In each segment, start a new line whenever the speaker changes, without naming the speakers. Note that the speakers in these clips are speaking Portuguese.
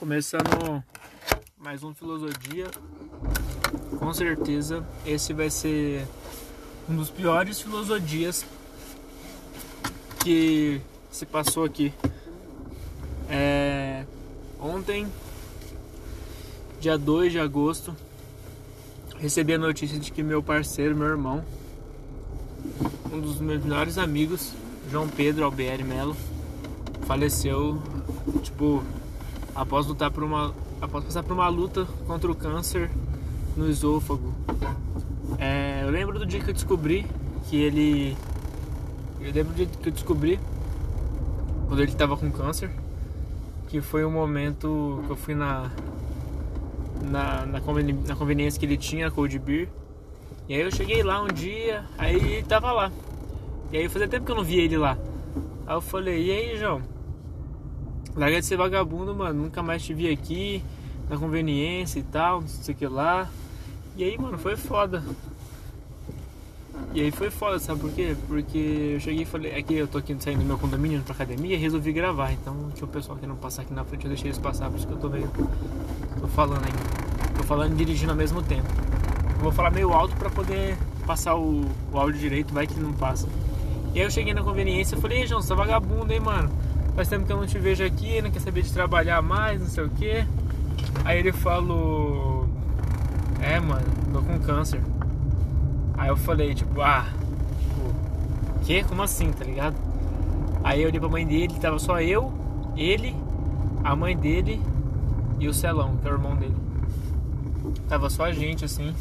Começando mais um Filosofia. Com certeza esse vai ser um dos piores filosodias que se passou aqui. É, ontem, dia 2 de agosto, recebi a notícia de que meu parceiro, meu irmão, um dos meus melhores amigos, João Pedro Albieri Melo, faleceu, tipo, após lutar por uma após passar por uma luta contra o câncer no esôfago. É, eu lembro do dia que eu descobri que ele eu lembro do dia que eu descobri quando ele estava com câncer, que foi um momento que eu fui na na, na, conveni, na conveniência que ele tinha, Cold Beer. E aí eu cheguei lá um dia, aí ele tava lá. E aí fazia tempo que eu não via ele lá. Aí eu falei, e aí, João? Larga de ser vagabundo, mano. Nunca mais te vi aqui na conveniência e tal, não sei o que lá. E aí, mano, foi foda. E aí foi foda, sabe por quê? Porque eu cheguei e falei, é que eu tô aqui saindo do meu condomínio indo pra academia e resolvi gravar. Então tinha o pessoal que não passar aqui na frente, eu deixei eles passar, por isso que eu tô meio. tô falando ainda. Tô falando e dirigindo ao mesmo tempo. Eu vou falar meio alto pra poder passar o, o áudio direito, vai que não passa. E aí eu cheguei na conveniência e falei, João, você tá vagabundo, hein, mano? Faz tempo que eu não te vejo aqui, não quer saber de trabalhar mais, não sei o que. Aí ele falou: É, mano, tô com câncer. Aí eu falei, tipo, ah, tipo, que? Como assim, tá ligado? Aí eu olhei pra mãe dele, tava só eu, ele, a mãe dele e o Celão, que é o irmão dele. Tava só a gente assim.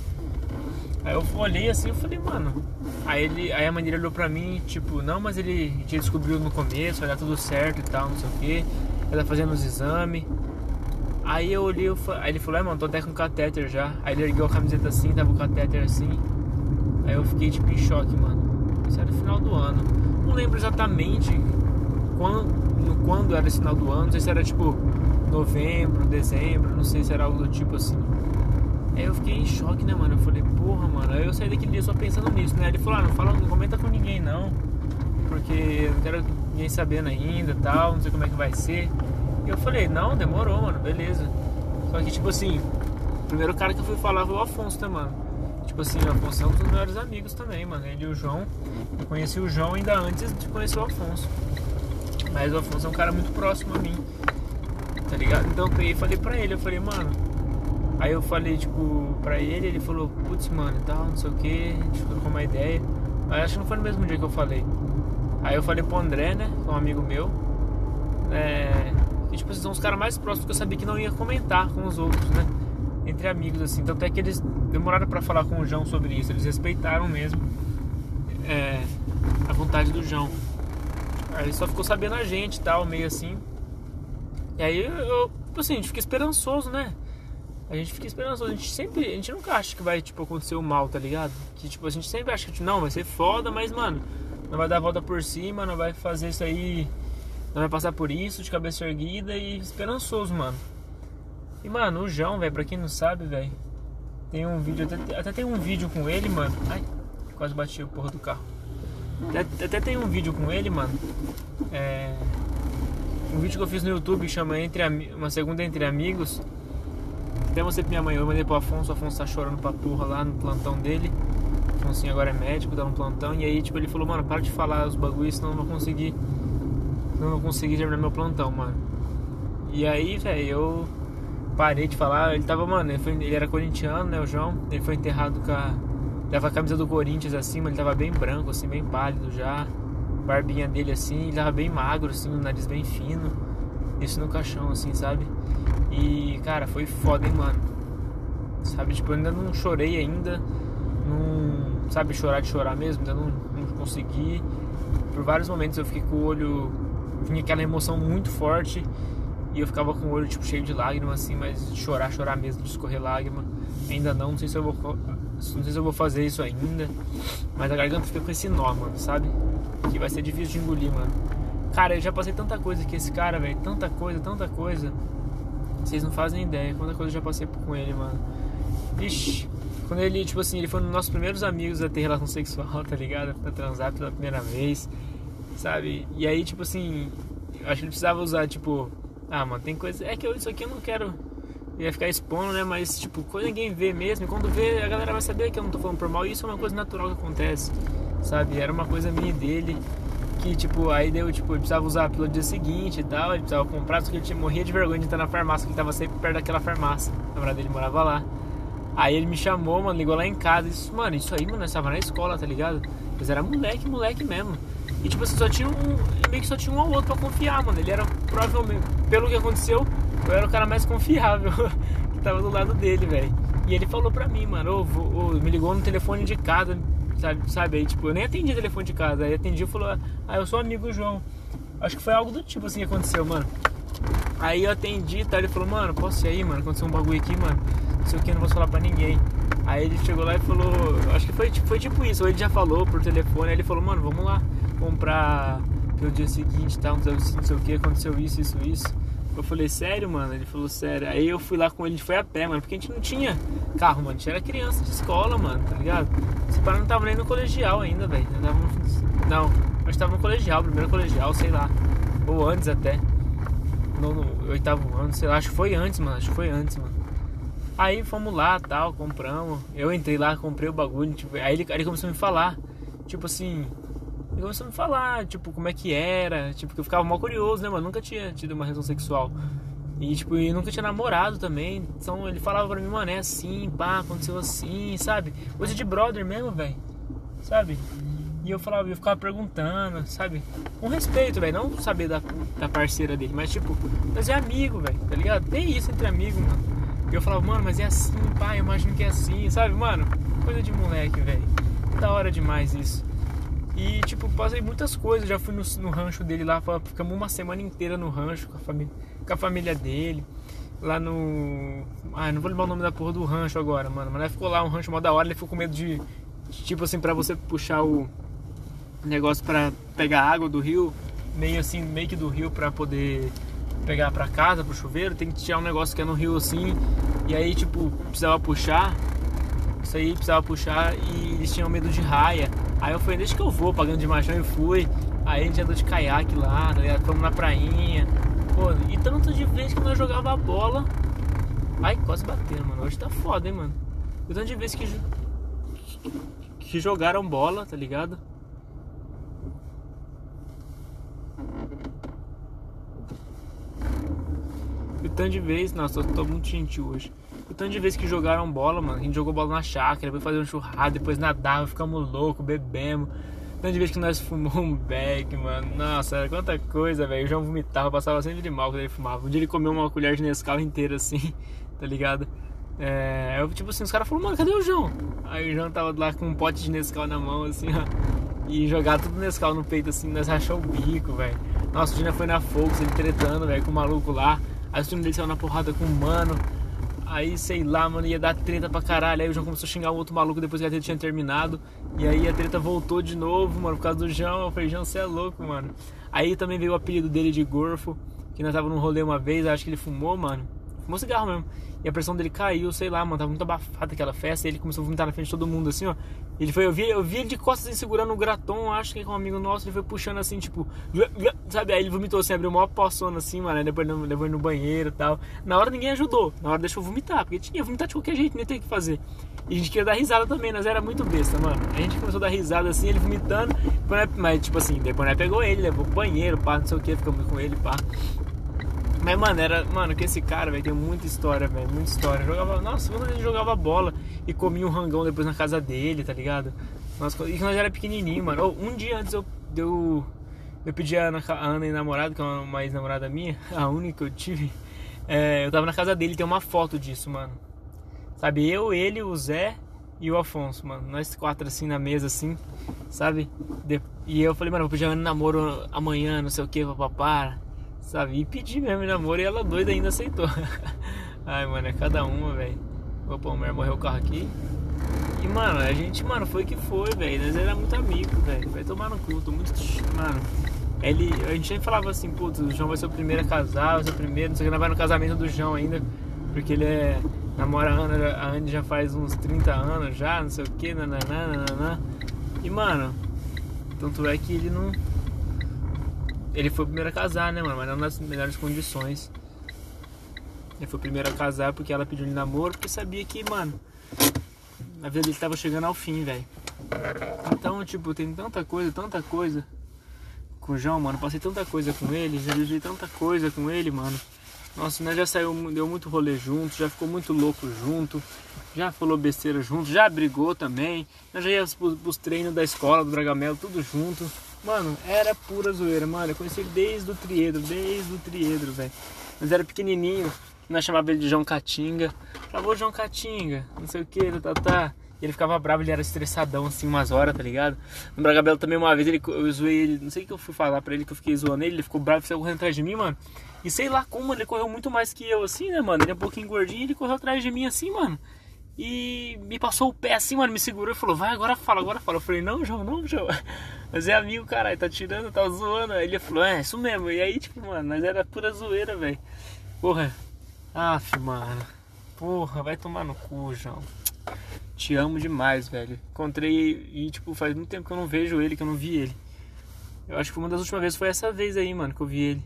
Aí eu olhei assim, eu falei, mano. Aí, ele, aí a mãe dele olhou pra mim, tipo, não, mas ele já descobriu no começo, vai tudo certo e tal, não sei o que. Ele tá fazendo os exames. Aí eu olhei, eu, aí ele falou, é, mano, tô até com catéter já. Aí ele ergueu a camiseta assim, tava com catéter assim. Aí eu fiquei tipo em choque, mano. Isso era no final do ano. Não lembro exatamente quando, quando era esse final do ano. Não sei se era tipo novembro, dezembro, não sei se era algo do tipo assim. Aí eu fiquei em choque, né, mano? Eu falei, porra, mano. Aí eu saí daquele dia só pensando nisso, né? Ele falou, ah, não, fala, não comenta com ninguém não. Porque eu não quero ninguém sabendo ainda tal, não sei como é que vai ser. E eu falei, não, demorou, mano, beleza. Só que tipo assim, o primeiro cara que eu fui falar foi o Afonso, né, mano? Tipo assim, o Afonso é um dos melhores amigos também, mano. Ele e o João. Eu conheci o João ainda antes de conhecer o Afonso. Mas o Afonso é um cara muito próximo a mim. Tá ligado? Então eu peguei e falei pra ele, eu falei, mano, Aí eu falei, tipo, pra ele, ele falou, putz, mano, e tal, não sei o que, a gente trocou uma ideia. Mas acho que não foi no mesmo dia que eu falei. Aí eu falei pro André, né, que é um amigo meu, é, que tipo, são os caras mais próximos que eu sabia que não ia comentar com os outros, né, entre amigos, assim. Tanto é que eles demoraram pra falar com o João sobre isso, eles respeitaram mesmo é, a vontade do João. Aí só ficou sabendo a gente e tal, meio assim. E aí eu, assim, a gente fica esperançoso, né? A gente fica esperando, a gente sempre, a gente nunca acha que vai, tipo, acontecer o mal, tá ligado? Que, tipo, a gente sempre acha que, tipo, não, vai ser foda, mas, mano, não vai dar a volta por cima, não vai fazer isso aí, não vai passar por isso, de cabeça erguida e esperançoso, mano. E, mano, o João, velho, pra quem não sabe, velho, tem um vídeo, até, até tem um vídeo com ele, mano, ai, quase bati a porra do carro. Até, até tem um vídeo com ele, mano, é... Um vídeo que eu fiz no YouTube que chama Entre Uma Segunda Entre Amigos até você pra minha mãe, eu mandei pro Afonso, o Afonso tá chorando pra porra lá no plantão dele. O Afonso agora é médico, tá no plantão. E aí, tipo, ele falou, mano, para de falar os bagulhos, senão eu não vou conseguir. Não vou conseguir terminar meu plantão, mano. E aí, velho, eu parei de falar. Ele tava, mano, ele, foi, ele era corintiano, né, o João. Ele foi enterrado com a. Leva a camisa do Corinthians acima, ele tava bem branco, assim, bem pálido já. Barbinha dele assim, ele tava bem magro, assim, o nariz bem fino. Isso no caixão, assim, sabe? E, cara, foi foda, hein, mano. Sabe, tipo, eu ainda não chorei ainda. Não, sabe, chorar de chorar mesmo. Ainda não, não consegui. Por vários momentos eu fiquei com o olho. Vinha aquela emoção muito forte. E eu ficava com o olho, tipo, cheio de lágrimas, assim. Mas chorar, chorar mesmo, de escorrer lágrima. Ainda não. Não sei se eu vou. Não sei se eu vou fazer isso ainda. Mas a garganta fica com esse nó, mano, sabe? Que vai ser difícil de engolir, mano. Cara, eu já passei tanta coisa que esse cara, velho. Tanta coisa, tanta coisa. Vocês não fazem ideia quanta coisa eu já passei com ele, mano. Ixi, quando ele, tipo assim, ele foi um dos nossos primeiros amigos a ter relação sexual, tá ligado? Pra transar pela primeira vez, sabe? E aí, tipo assim, acho que ele precisava usar, tipo, Ah, mano, tem coisa. É que eu, isso aqui eu não quero. Eu ia ficar expondo, né? Mas, tipo, quando ninguém vê mesmo, e quando vê, a galera vai saber que eu não tô falando por mal. E isso é uma coisa natural que acontece, sabe? Era uma coisa minha e dele. Que, tipo, aí deu, tipo, ele precisava usar pelo dia seguinte e tal. Ele precisava comprar, só que ele tinha, morria de vergonha de entrar na farmácia, que ele tava sempre perto daquela farmácia. A namorada dele morava lá. Aí ele me chamou, mano, ligou lá em casa e disse, mano, isso aí, mano, nós tava na escola, tá ligado? Mas era moleque, moleque mesmo. E tipo assim, só tinha um. Meio que só tinha um ou outro pra confiar, mano. Ele era provavelmente, pelo que aconteceu, eu era o cara mais confiável que tava do lado dele, velho. E ele falou pra mim, mano, oh, me ligou no telefone de casa, sabe? sabe? Aí, tipo, eu nem atendi o telefone de casa. Aí atendi e falou, ah, eu sou amigo do João. Acho que foi algo do tipo assim que aconteceu, mano. Aí eu atendi, tá? Ele falou, mano, posso ir aí, mano? Aconteceu um bagulho aqui, mano. Não sei o que, não vou falar pra ninguém. Aí ele chegou lá e falou, acho que foi, foi tipo isso, ou ele já falou por telefone, aí ele falou, mano, vamos lá comprar pelo dia seguinte, tá? Não sei o que, aconteceu isso, isso, isso. Eu falei, sério, mano? Ele falou, sério. Aí eu fui lá com ele, a gente foi a pé, mano, porque a gente não tinha carro, mano. A gente era criança de escola, mano, tá ligado? Esse pai não tava nem no colegial ainda, velho. Não, mas tava no colegial, primeiro colegial, sei lá. Ou antes até. No, no oitavo ano, sei lá, acho que foi antes, mano. Acho que foi antes, mano. Aí fomos lá, tal, compramos. Eu entrei lá, comprei o bagulho. Tipo, aí ele, aí ele começou a me falar. Tipo assim, ele começou a me falar, tipo, como é que era, tipo, que eu ficava mal curioso, né, mano? Nunca tinha tido uma relação sexual. E, tipo, e nunca tinha namorado também. Então ele falava pra mim, mano, é assim, pá, aconteceu assim, sabe? Coisa de brother mesmo, velho. Sabe? E eu falava, eu ficava perguntando, sabe? Com respeito, velho. Não saber da, da parceira dele, mas tipo, mas é amigo, velho, tá ligado? Tem isso entre amigos, mano. E eu falava, mano, mas é assim, pá, eu imagino que é assim, sabe, mano? Coisa de moleque, velho. Da hora demais isso. E, tipo, passei muitas coisas. Já fui no, no, rancho dele lá, ficamos uma semana inteira no rancho com a família, com a família dele. Lá no. Ah, não vou lembrar o nome da porra do rancho agora, mano. Mas ele ficou lá, um rancho mó da hora. Ele ficou com medo de. Tipo assim, pra você puxar o negócio pra pegar água do rio, meio assim, meio que do rio pra poder pegar pra casa, pro chuveiro, tem que tirar um negócio que é no rio assim. E aí, tipo, precisava puxar. Isso aí precisava puxar e eles tinham medo de raia. Aí eu falei, deixa que eu vou, pagando de machão e fui. Aí a gente andou de caiaque lá, tá ligado? Fomos na prainha. Pô, e tanto de vez que nós jogava bola. Ai, quase batendo, mano. Hoje tá foda, hein, mano. E tanto de vez que, que jogaram bola, tá ligado? E tanto de vez, nossa, tô muito gentil hoje. O tanto de vezes que jogaram bola, mano. A gente jogou bola na chácara, depois fazer um churrasco, depois nadava, ficamos loucos, bebemos. Tanto de vezes que nós fumamos um beck, mano. Nossa, era quanta coisa, velho. O João vomitava, passava sempre de mal quando ele fumava. Um dia ele comeu uma colher de Nescau inteira assim, tá ligado? É, eu, tipo assim, os caras falaram, mano, cadê o João? Aí o João tava lá com um pote de Nescau na mão, assim, ó. E jogar tudo Nescau no peito, assim, nós rachou o bico, velho. Nossa, o Dina foi na Fox, ele tretando, velho, com o maluco lá. Aí o time dele saiu na porrada com o mano. Aí, sei lá, mano, ia dar treta pra caralho. Aí o João começou a xingar o outro maluco depois que a treta tinha terminado. E aí a treta voltou de novo, mano, por causa do João. Eu falei, João, você é louco, mano. Aí também veio o apelido dele de Gorfo, que nós tava num rolê uma vez, acho que ele fumou, mano. Fumou cigarro mesmo. E a pressão dele caiu, sei lá, mano, tava muito abafada aquela festa. E ele começou a vomitar na frente de todo mundo, assim, ó. Ele foi, eu vi, eu vi ele de costas assim, segurando o graton, acho que com um amigo nosso, ele foi puxando assim, tipo, sabe? Aí ele vomitou assim, abriu uma poçona assim, mano. Depois levou ele no banheiro e tal. Na hora ninguém ajudou, na hora deixou vomitar, porque tinha vomitar de qualquer jeito, nem tem o que fazer. E a gente queria dar risada também, nós era muito besta, mano. A gente começou a dar risada assim, ele vomitando, mas tipo assim, depois nós pegou ele, levou pro banheiro, pá, não sei o que, ficamos com ele, pá. Mas, mano, era. Mano, que esse cara, velho, tem muita história, velho. Muita história. Jogava. Nossa, quando ele jogava bola e comia um rangão depois na casa dele, tá ligado? Nossa, e nós era pequenininho, mano. Um dia antes eu. Eu, eu pedi a Ana, a Ana em namorado, que é uma ex-namorada minha, a única que eu tive. É, eu tava na casa dele, tem uma foto disso, mano. Sabe, eu, ele, o Zé e o Afonso, mano. Nós quatro assim na mesa, assim, sabe? De, e eu falei, mano, vou pedir a Ana namoro amanhã, não sei o que, papapá sabe? E pedi mesmo namoro e ela doida ainda aceitou. Ai, mano, é cada uma, velho. Opa, o mulher morreu o carro aqui. E, mano, a gente, mano, foi que foi, velho. Nós era muito amigo, velho. Vai tomar no cu, tô muito. Mano, ele, a gente sempre falava assim, putz, o João vai ser o primeiro a casar, vai ser o primeiro, não sei o que, vai no casamento do João ainda, porque ele é. Namora a Ana, a Anne já faz uns 30 anos já, não sei o que, nananã, E, mano, tanto é que ele não ele foi o primeiro a casar, né, mano? Mas não nas melhores condições. Ele foi o primeiro a casar porque ela pediu ele namoro, porque sabia que, mano, a vida dele tava chegando ao fim, velho. Então, tipo, tem tanta coisa, tanta coisa com o João, mano. Passei tanta coisa com ele, já vivi tanta coisa com ele, mano. Nossa, nós já saiu, deu muito rolê junto, já ficou muito louco junto, já falou besteira junto, já brigou também. Nós já ia pros, pros treinos da escola, do Dragamelo, tudo junto. Mano, era pura zoeira, mano. Eu conheci ele desde o triedro, desde o triedro, velho. Mas era pequenininho, nós chamava ele de João Catinga. Falava, João Catinga, não sei o que, tá, tá, tá. E ele ficava bravo, ele era estressadão assim umas horas, tá ligado? No Bragabelo também uma vez ele, eu zoei ele, não sei o que eu fui falar pra ele que eu fiquei zoando ele, ele ficou bravo, saiu correndo atrás de mim, mano. E sei lá como, ele correu muito mais que eu assim, né, mano? Ele é um pouquinho gordinho, ele correu atrás de mim assim, mano. E me passou o pé assim, mano, me segurou e falou, vai, agora fala, agora fala. Eu falei, não, João, não, João. Mas é amigo, caralho, tá tirando, tá zoando. Aí ele falou, é, isso mesmo. E aí, tipo, mano, nós era pura zoeira, velho. Porra. Aff, mano. Porra, vai tomar no cu, João. Te amo demais, velho. Encontrei e, tipo, faz muito tempo que eu não vejo ele, que eu não vi ele. Eu acho que uma das últimas vezes foi essa vez aí, mano, que eu vi ele.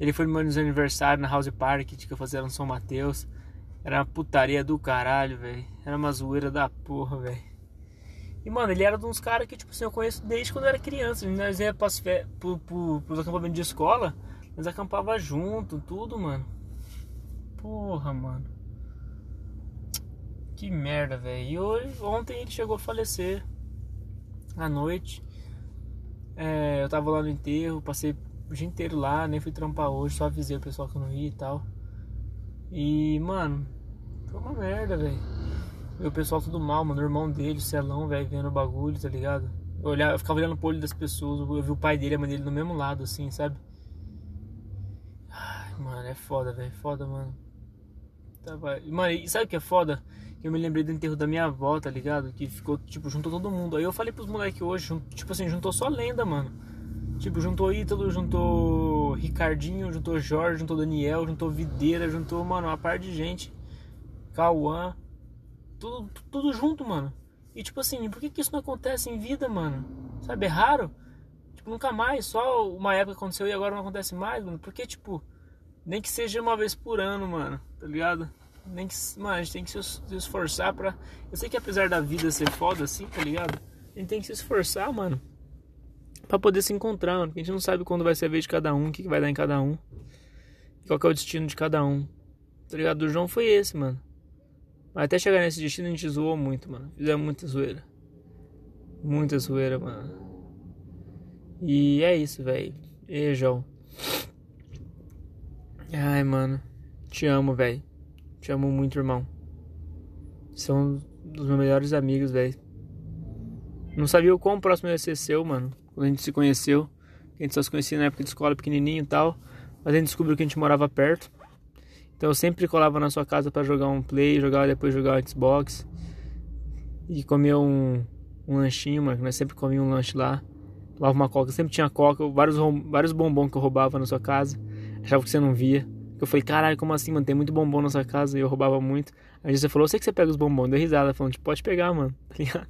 Ele foi no meu aniversário na House Park, que eu fazia no São Mateus. Era uma putaria do caralho, velho. Era uma zoeira da porra, velho. E, mano, ele era de uns caras que, tipo assim, eu conheço desde quando eu era criança. Nós ia pras, pro, pro, pros acampamentos de escola, nós acampava junto, tudo, mano. Porra, mano. Que merda, velho. E hoje, ontem ele chegou a falecer. À noite. É, eu tava lá no enterro, passei o dia inteiro lá, nem fui trampar hoje, só avisei o pessoal que eu não ia e tal. E, mano, foi uma merda, velho. E o pessoal tudo mal, mano. O irmão dele, o Celão, velho, vendo o bagulho, tá ligado? Eu, olhava, eu ficava olhando pro olho das pessoas, eu vi o pai dele, a mãe dele do mesmo lado, assim, sabe? Ai, mano, é foda, velho. Foda, mano. Tava... Mano, e sabe o que é foda? eu me lembrei do enterro da minha avó, tá ligado? Que ficou, tipo, juntou todo mundo. Aí eu falei pros moleques hoje, tipo assim, juntou só lenda, mano. Tipo, juntou Ítalo, juntou Ricardinho, juntou Jorge, juntou Daniel, juntou Videira, juntou, mano, uma par de gente. Cauã. Tudo, tudo junto, mano. E tipo assim, por que, que isso não acontece em vida, mano? Sabe, é raro. Tipo, nunca mais. Só uma época aconteceu e agora não acontece mais, mano. Porque, tipo, nem que seja uma vez por ano, mano. Tá ligado? nem que, mano, a gente tem que se esforçar pra. Eu sei que apesar da vida ser foda assim, tá ligado? A gente tem que se esforçar, mano. Pra poder se encontrar, mano. Porque a gente não sabe quando vai ser a vez de cada um, o que, que vai dar em cada um. Qual é o destino de cada um. Tá ligado? Do João foi esse, mano. Mas até chegar nesse destino a gente zoou muito, mano. Fizemos muita zoeira. Muita zoeira, mano. E é isso, velho. E João. Ai, mano. Te amo, velho. Te amo muito, irmão. São dos meus melhores amigos, velho. Não sabia o quão próximo ia ser seu, mano. Quando a gente se conheceu. A gente só se conhecia na época de escola pequenininho e tal. Mas a gente descobriu que a gente morava perto. Então eu sempre colava na sua casa para jogar um play, jogar depois jogar Xbox. E comer um, um lanchinho, mano. Nós sempre comíamos um lanche lá. Tomava uma coca. Sempre tinha coca. Vários, vários bombons que eu roubava na sua casa. Achava que você não via. Eu falei, caralho, como assim, mano? Tem muito bombom na sua casa e eu roubava muito. Aí você falou, eu sei que você pega os bombons. Deu risada, falando, tipo, pode pegar, mano, tá?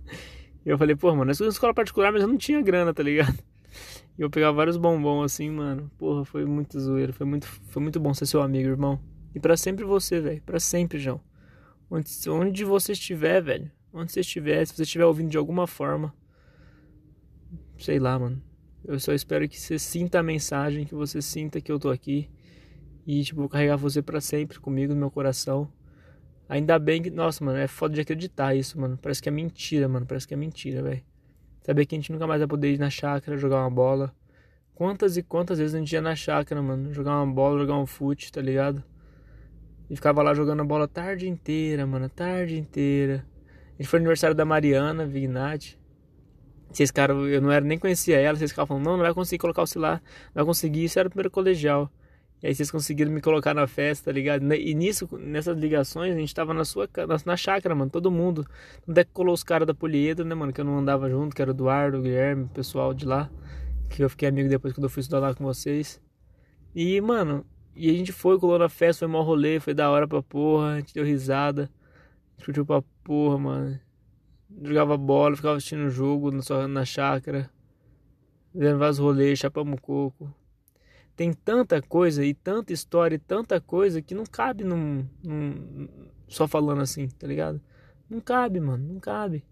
E eu falei, pô, mano, eu estudei escola particular, mas eu não tinha grana, tá ligado? E eu pegava vários bombons assim, mano. Porra, foi muito zoeiro. Foi muito, foi muito bom ser seu amigo, irmão. E para sempre você, velho. para sempre, João. Onde, onde você estiver, velho. Onde você estiver, se você estiver ouvindo de alguma forma. Sei lá, mano. Eu só espero que você sinta a mensagem, que você sinta que eu tô aqui e, tipo, vou carregar você para sempre comigo no meu coração. Ainda bem que. Nossa, mano, é foda de acreditar isso, mano. Parece que é mentira, mano. Parece que é mentira, velho. Saber que a gente nunca mais vai poder ir na chácara jogar uma bola. Quantas e quantas vezes a gente ia na chácara, mano? Jogar uma bola, jogar um fute, tá ligado? E ficava lá jogando a bola a tarde inteira, mano. A tarde inteira. A gente foi no aniversário da Mariana Vignati. Vocês, cara, eu não era nem conhecia ela. Vocês ficavam falando, não, não vai conseguir colocar o celular. Não vai conseguir. Isso era o primeiro colegial. E aí vocês conseguiram me colocar na festa, tá ligado? E nisso, nessas ligações, a gente tava na sua na, na chácara, mano, todo mundo. Onde é que colou os caras da Poliedro, né, mano? Que eu não andava junto, que era o Eduardo, o Guilherme, o pessoal de lá. Que eu fiquei amigo depois quando eu fui estudar lá com vocês. E, mano, e a gente foi, colou na festa, foi mó rolê, foi da hora pra porra, a gente deu risada. Curtiu pra porra, mano. Jogava bola, ficava assistindo o jogo na, na chácara. Vendo vários rolês, chapamos coco. tem tanta coisa e tanta história e tanta coisa que não cabe num, num, só falando assim, tá ligado? Não cabe, mano, não cabe.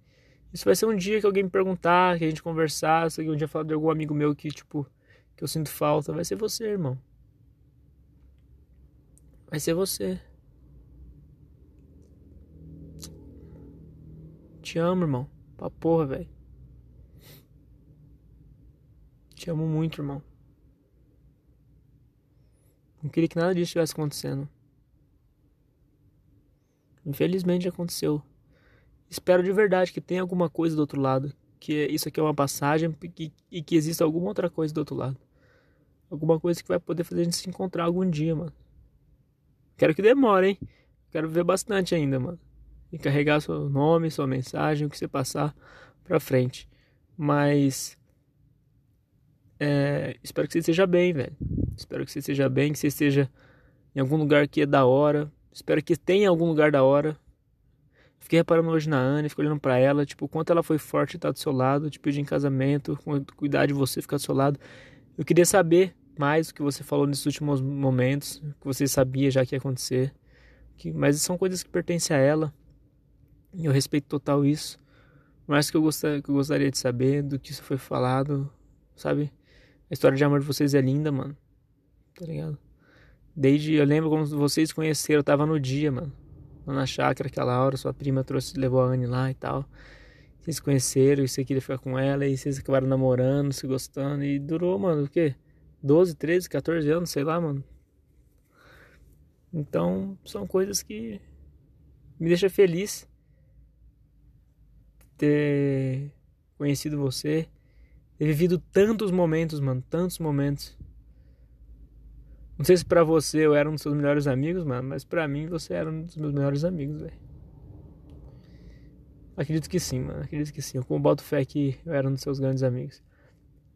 Isso vai ser um dia que alguém me perguntar, que a gente conversar, se um dia falar de algum amigo meu que, tipo, que eu sinto falta, vai ser você, irmão. Vai ser você. Te amo, irmão. Pra porra, velho. Te amo muito, irmão. Não queria que nada disso estivesse acontecendo. Infelizmente aconteceu. Espero de verdade que tenha alguma coisa do outro lado. Que isso aqui é uma passagem e, e que exista alguma outra coisa do outro lado. Alguma coisa que vai poder fazer a gente se encontrar algum dia, mano. Quero que demore, hein? Quero ver bastante ainda, mano. E carregar seu nome, sua mensagem, o que você passar pra frente. Mas. É, espero que você esteja bem, velho. Espero que você esteja bem, que você esteja em algum lugar que é da hora. Espero que tenha algum lugar da hora. Fiquei reparando hoje na Anne, fiquei olhando para ela, tipo, quanto ela foi forte estar do seu lado, te pedir em casamento, cuidar de você, ficar do seu lado. Eu queria saber mais o que você falou nesses últimos momentos, que você sabia já que ia acontecer. Que, mas são coisas que pertencem a ela. E eu respeito total isso. Mais que eu, gostar, que eu gostaria de saber do que isso foi falado, sabe? A história de amor de vocês é linda, mano. Tá ligado? Desde, eu lembro quando vocês conheceram, eu tava no dia, mano. Na chácara aquela hora, sua prima trouxe, levou a Anne lá e tal. Vocês conheceram e você queria ficar com ela e vocês acabaram namorando, se gostando e durou, mano, o quê? 12, 13, 14 anos, sei lá, mano. Então, são coisas que me deixam feliz ter conhecido você, ter vivido tantos momentos, mano, tantos momentos. Não sei se pra você eu era um dos seus melhores amigos, mano, mas pra mim você era um dos meus melhores amigos, velho. Acredito que sim, mano. Acredito que sim. Eu boto fé que eu era um dos seus grandes amigos.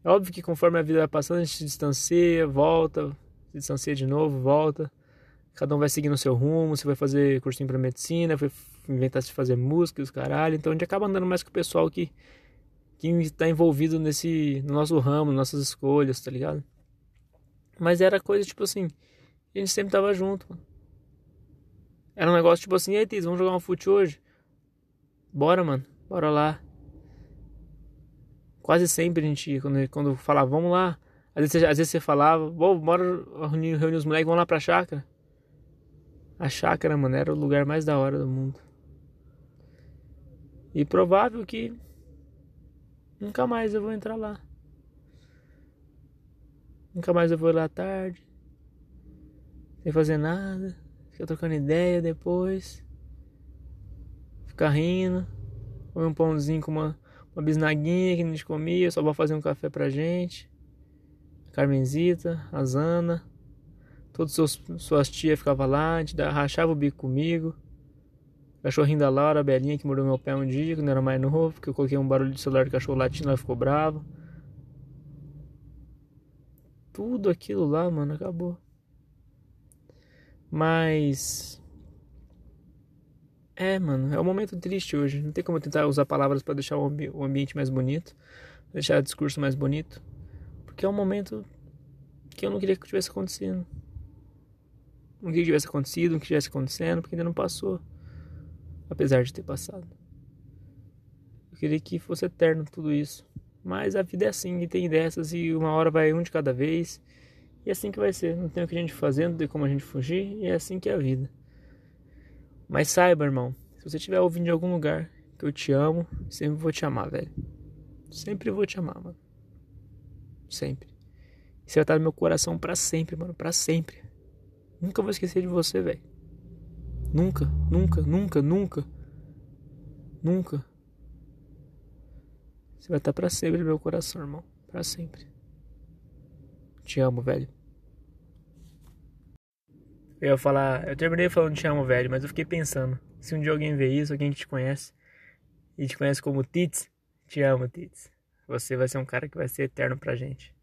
É óbvio que conforme a vida vai passando, a gente se distancia, volta, se distancia de novo, volta. Cada um vai seguindo o seu rumo, você vai fazer cursinho pra medicina, vai inventar de fazer música, os caralho. Então a gente acaba andando mais com o pessoal que, que está envolvido nesse, no nosso ramo, nossas escolhas, tá ligado? Mas era coisa tipo assim, a gente sempre tava junto. Era um negócio tipo assim, ei Tiz, vamos jogar um fute hoje? Bora, mano, bora lá. Quase sempre a gente, quando, quando falava, vamos lá. Às vezes, às vezes você falava, bora reunir, reunir os moleques, vamos lá pra chácara. A chácara, mano, era o lugar mais da hora do mundo. E provável que nunca mais eu vou entrar lá. Nunca mais eu vou lá à tarde. Sem fazer nada. Ficar trocando ideia depois. Ficar rindo. Comer um pãozinho com uma, uma bisnaguinha que a gente comia. Só vou fazer um café pra gente. Carmenzita, a Zana. Todas suas, tias ficavam lá, a gente rachava o bico comigo. Cachorrinho da Laura, a Belinha, que mordeu meu pé um dia, quando era mais novo, porque eu coloquei um barulho de celular de cachorro latindo, ela ficou brava. Tudo aquilo lá, mano, acabou. Mas. É, mano, é um momento triste hoje. Não tem como tentar usar palavras para deixar o, ambi o ambiente mais bonito, deixar o discurso mais bonito. Porque é um momento que eu não queria que tivesse acontecido. Não queria que tivesse acontecido, não que tivesse acontecendo, porque ainda não passou. Apesar de ter passado. Eu queria que fosse eterno tudo isso. Mas a vida é assim, e tem dessas, e uma hora vai um de cada vez. E é assim que vai ser. Não tem o que a gente fazer, não tem como a gente fugir, e é assim que é a vida. Mas saiba, irmão, se você estiver ouvindo de algum lugar que eu te amo, sempre vou te amar, velho. Sempre vou te amar, mano. Sempre. Você vai estar no meu coração para sempre, mano, para sempre. Nunca vou esquecer de você, velho. Nunca, nunca, nunca, nunca. Nunca. Você vai estar para sempre no meu coração, irmão. Para sempre. Te amo, velho. Eu ia falar, eu terminei falando te amo, velho, mas eu fiquei pensando, se um dia alguém vê isso, alguém que te conhece e te conhece como Tits, te amo, Tits. Você vai ser um cara que vai ser eterno pra gente.